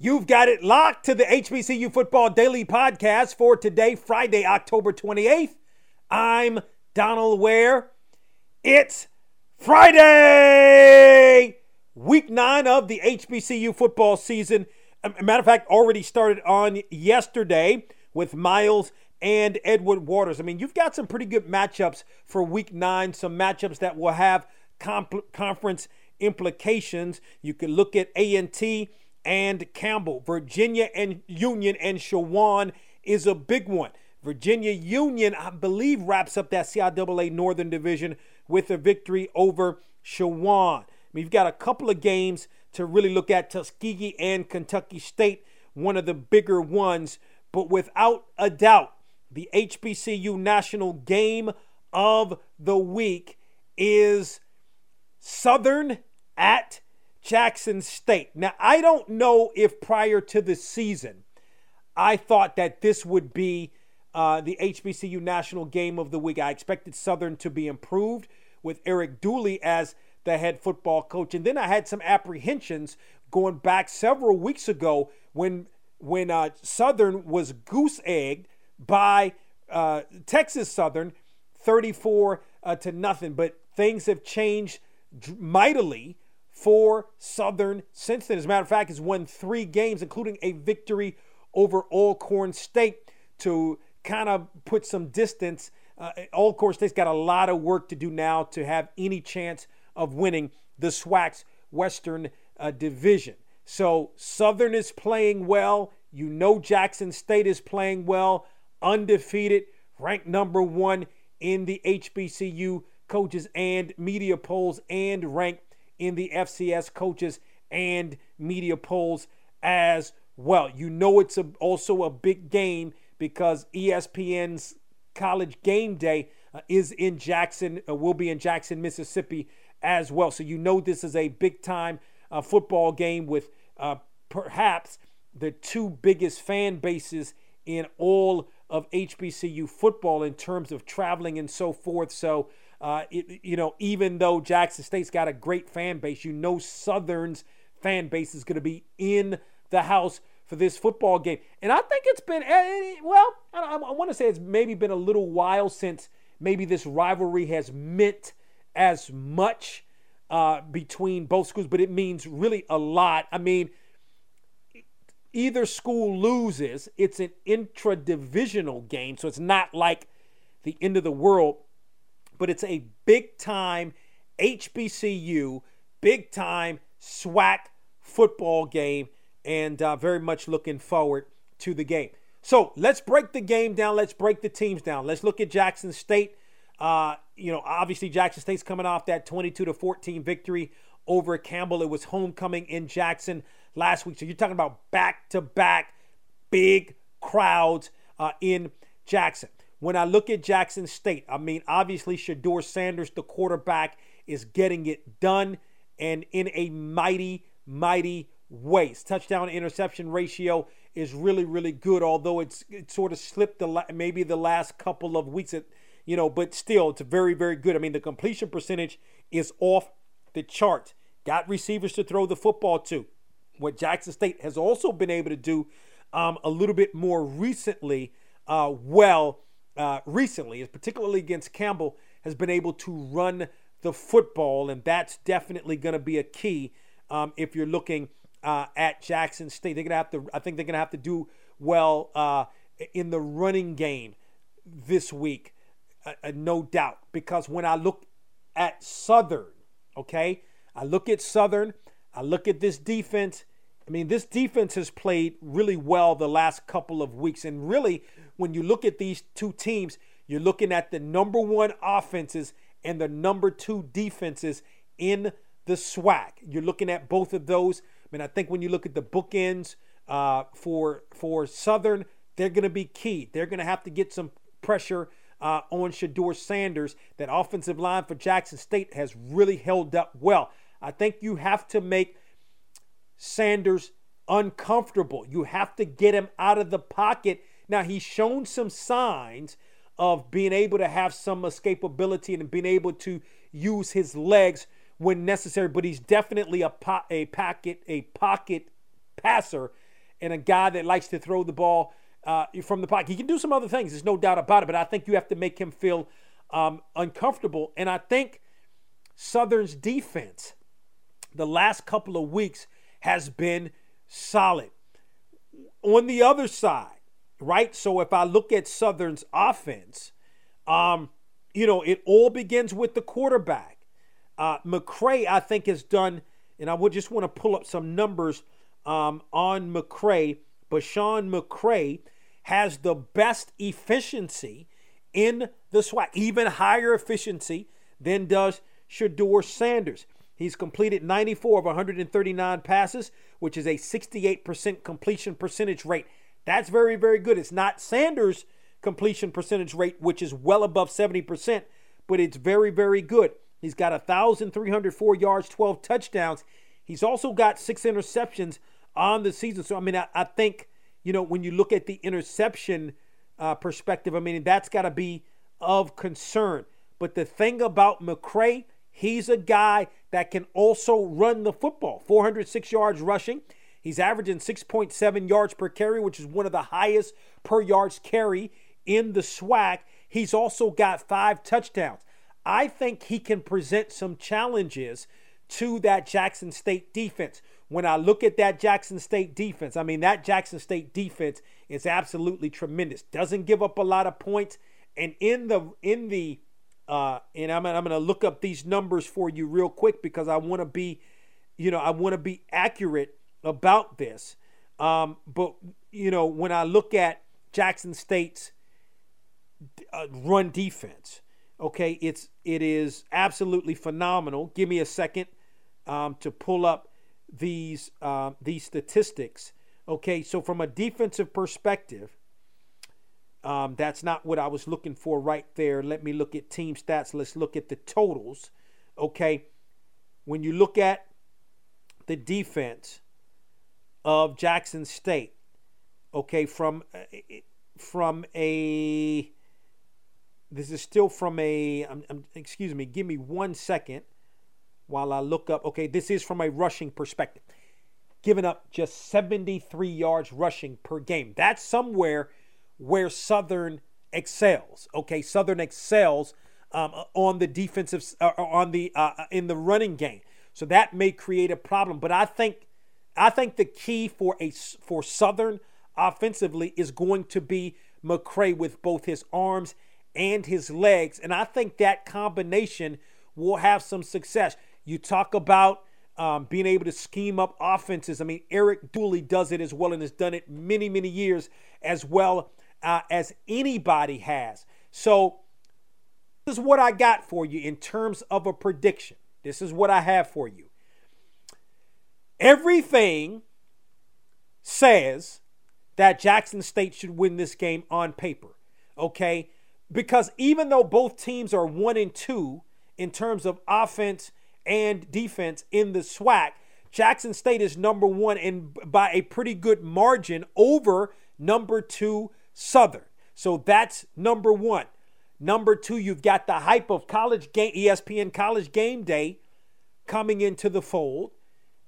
You've got it locked to the HBCU Football Daily Podcast for today, Friday, October 28th. I'm Donald Ware. It's Friday, week nine of the HBCU football season. Matter of fact, already started on yesterday with Miles and Edward Waters. I mean, you've got some pretty good matchups for week nine, some matchups that will have comp- conference implications. You can look at A&T and Campbell. Virginia and Union and Chowan is a big one. Virginia Union, I believe, wraps up that CIAA Northern Division with a victory over Chowan. I mean, you've got a couple of games to really look at Tuskegee and Kentucky State, one of the bigger ones. But without a doubt, the HBCU national game of the week is Southern at Jackson State. Now, I don't know if prior to the season I thought that this would be uh, the HBCU National Game of the Week. I expected Southern to be improved with Eric Dooley as the head football coach. And then I had some apprehensions going back several weeks ago when when uh, Southern was goose egged by uh, Texas Southern 34 uh, to nothing. But things have changed mightily for Southern since then. As a matter of fact, has won three games, including a victory over Alcorn State to kind of put some distance. Uh, Alcorn State's got a lot of work to do now to have any chance of winning the SWAC's Western uh, Division. So Southern is playing well. You know Jackson State is playing well, undefeated, ranked number one in the HBCU coaches and media polls, and ranked in the FCS coaches and media polls as well. You know it's a, also a big game because ESPN's College Game Day uh, is in Jackson, uh, will be in Jackson, Mississippi as well. So you know this is a big time uh, football game with uh, perhaps the two biggest fan bases in all of HBCU football in terms of traveling and so forth. So uh, it, you know, even though Jackson State's got a great fan base, you know Southern's fan base is going to be in the house for this football game. And I think it's been, eh, eh, well, I, I want to say it's maybe been a little while since maybe this rivalry has meant as much uh, between both schools, but it means really a lot. I mean, either school loses, it's an intra-divisional game, so it's not like the end of the world but it's a big time HBCU, big time SWAC football game, and uh, very much looking forward to the game. So let's break the game down. Let's break the teams down. Let's look at Jackson State. Uh, you know, obviously Jackson State's coming off that 22 to 14 victory over Campbell. It was homecoming in Jackson last week. So you're talking about back to back big crowds uh, in Jackson. When I look at Jackson State, I mean, obviously, Shedeur Sanders, the quarterback, is getting it done and in a mighty, mighty way. His touchdown interception ratio is really, really good, although it's it sort of slipped the maybe the last couple of weeks, at, you know, but still, it's very, very good. I mean, the completion percentage is off the chart. Got receivers to throw the football to. What Jackson State has also been able to do um, a little bit more recently, uh, well, uh, recently, particularly against Campbell, has been able to run the football, and that's definitely going to be a key um, if you're looking uh, at Jackson State. They're going to have to. I think they're going to have to do well uh, in the running game this week, uh, uh, no doubt. Because when I look at Southern, okay, I look at Southern, I look at this defense. I mean, this defense has played really well the last couple of weeks, and really when you look at these two teams, you're looking at the number one offenses and the number two defenses in the SWAC. You're looking at both of those. I mean, I think when you look at the bookends uh, for for Southern, they're going to be key. They're going to have to get some pressure uh, on Shedeur Sanders. That offensive line for Jackson State has really held up well. I think you have to make Sanders uncomfortable. You have to get him out of the pocket now, he's shown some signs of being able to have some escapability and being able to use his legs when necessary, but he's definitely a, po- a pocket a pocket passer and a guy that likes to throw the ball uh, from the pocket. He can do some other things, there's no doubt about it, but I think you have to make him feel um, uncomfortable. And I think Southern's defense the last couple of weeks has been solid. On the other side, right? So if I look at Southern's offense, um, you know, it all begins with the quarterback. Uh, McCray, I think, has done, and I would just want to pull up some numbers um, on McCray, but Sean McCray has the best efficiency in the SWAC, even higher efficiency than does Shedeur Sanders. He's completed 94 of 139 passes, which is a 68% completion percentage rate. That's very, very good. It's not Sanders' completion percentage rate, which is well above 70%, but it's very, very good. He's got 1,304 yards, 12 touchdowns. He's also got six interceptions on the season. So, I mean, I, I think, you know, when you look at the interception uh, perspective, I mean, that's got to be of concern. But the thing about McCray, he's a guy that can also run the football 406 yards rushing. He's averaging 6.7 yards per carry, which is one of the highest per yards carry in the SWAC. He's also got five touchdowns. I think he can present some challenges to that Jackson State defense. When I look at that Jackson State defense, I mean, that Jackson State defense is absolutely tremendous. Doesn't give up a lot of points. And in the, in the, uh, and I'm, I'm going to look up these numbers for you real quick because I want to be, you know, I want to be accurate about this. Um, but, you know, when I look at Jackson State's uh, run defense. Okay, it's it is absolutely phenomenal. Give me a second um, to pull up these uh, these statistics. Okay, so from a defensive perspective, um, that's not what I was looking for right there. Let me look at team stats. Let's look at the totals. Okay, when you look at the defense of Jackson State, okay, from uh, from a this is still from a. Um, um, excuse me. Give me one second while I look up. Okay, this is from a rushing perspective. Giving up just 73 yards rushing per game. That's somewhere where Southern excels. Okay, Southern excels um, on the defensive, uh, on the uh, uh, in the running game. So that may create a problem. But I think, I think the key for a for Southern offensively is going to be McCray with both his arms and his legs. And I think that combination will have some success. You talk about um, being able to scheme up offenses. I mean, Eric Dooley does it as well and has done it many, many years as well uh, as anybody has. So, this is what I got for you in terms of a prediction. This is what I have for you. Everything says that Jackson State should win this game on paper. Okay? because even though both teams are one and two in terms of offense and defense in the SWAC, Jackson State is number one and by a pretty good margin over number two Southern. So that's number one. Number two, you've got the hype of college game, ESPN College Game Day coming into the fold.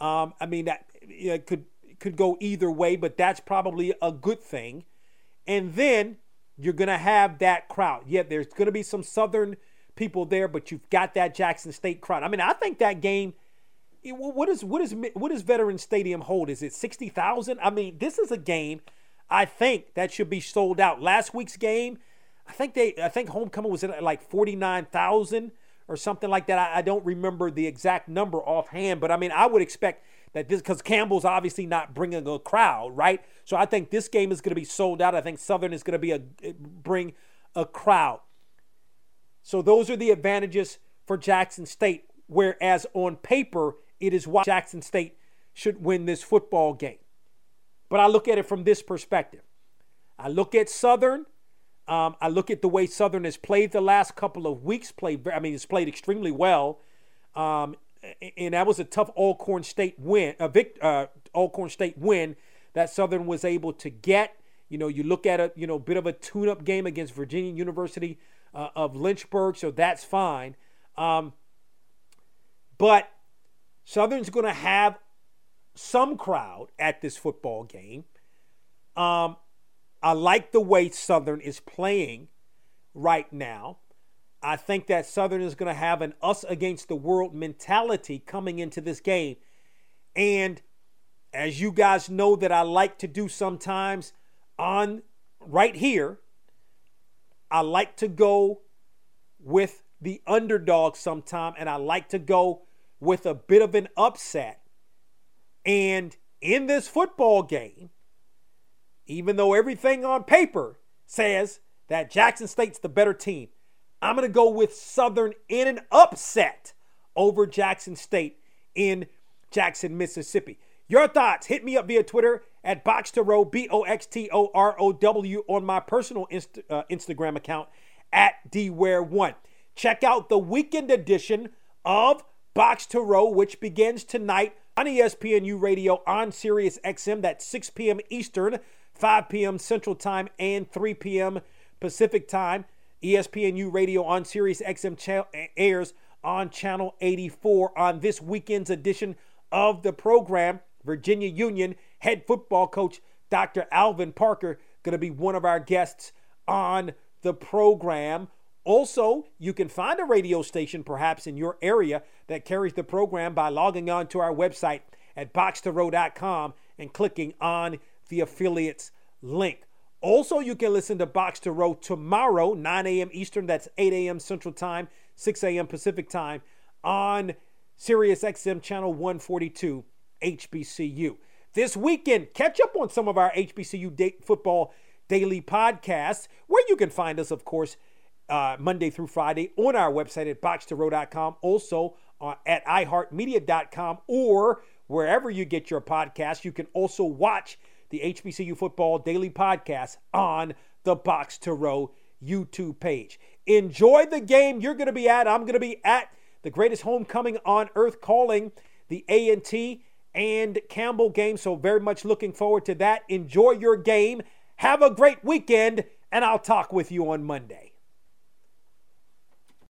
Um, I mean that it could could go either way, but that's probably a good thing. And then you're going to have that crowd. Yeah, there's going to be some Southern people there, but you've got that Jackson State crowd. I mean, I think that game. What is what is what does Veterans Stadium hold? Is it sixty thousand? I mean, this is a game. I think that should be sold out. Last week's game, I think they I think homecoming was at like forty nine thousand or something like that. I, I don't remember the exact number offhand, but I mean, I would expect that this because Campbell's obviously not bringing a crowd, right? So I think this game is going to be sold out. I think Southern is going to be a eh, bring a crowd. So those are the advantages for Jackson State. Whereas on paper, it is why Jackson State should win this football game. But I look at it from this perspective. I look at Southern. Um, I look at the way Southern has played the last couple of weeks. Played, I mean, it's played extremely well. Um, and that was a tough Alcorn State win, a uh, Alcorn State win that Southern was able to get. You know, you look at a you know bit of a tune-up game against Virginia University uh, of Lynchburg, so that's fine. Um, but Southern's going to have some crowd at this football game. Um, I like the way Southern is playing right now. I think that Southern is going to have an us against the world mentality coming into this game. And as you guys know, that I like to do sometimes on right here, I like to go with the underdog sometime, and I like to go with a bit of an upset. And in this football game, even though everything on paper says that Jackson State's the better team, I'm going to go with Southern in an upset over Jackson State in Jackson, Mississippi. Your thoughts, hit me up via Twitter at Box to Row, B O X T O R O W, on my personal Inst- uh, Instagram account at DWare1. Check out the weekend edition of Box to Row, which begins tonight on ESPNU Radio on Sirius XM. That's 6 p.m. Eastern, 5 p.m. Central Time, and 3 p.m. Pacific Time. ESPNU Radio on Sirius XM cha- airs on Channel 84 on this weekend's edition of the program. Virginia Union head football coach Dr. Alvin Parker going to be one of our guests on the program. Also, you can find a radio station perhaps in your area that carries the program by logging on to our website at boxtorow.com and clicking on the affiliates link. Also, you can listen to Box to Row tomorrow, 9 a.m. Eastern, that's 8 a.m. Central Time, 6 a.m. Pacific Time on Sirius XM Channel 142 HBCU. This weekend, catch up on some of our HBCU football daily podcasts, where you can find us, of course, uh, Monday through Friday on our website at boxtorow.com, also uh, at iheartmedia.com, or wherever you get your podcast. You can also watch the HBCU Football Daily Podcast on the Box to Row YouTube page. Enjoy the game you're going to be at. I'm going to be at the greatest homecoming on earth calling the A&T and Campbell game. So very much looking forward to that. Enjoy your game. Have a great weekend, and I'll talk with you on Monday.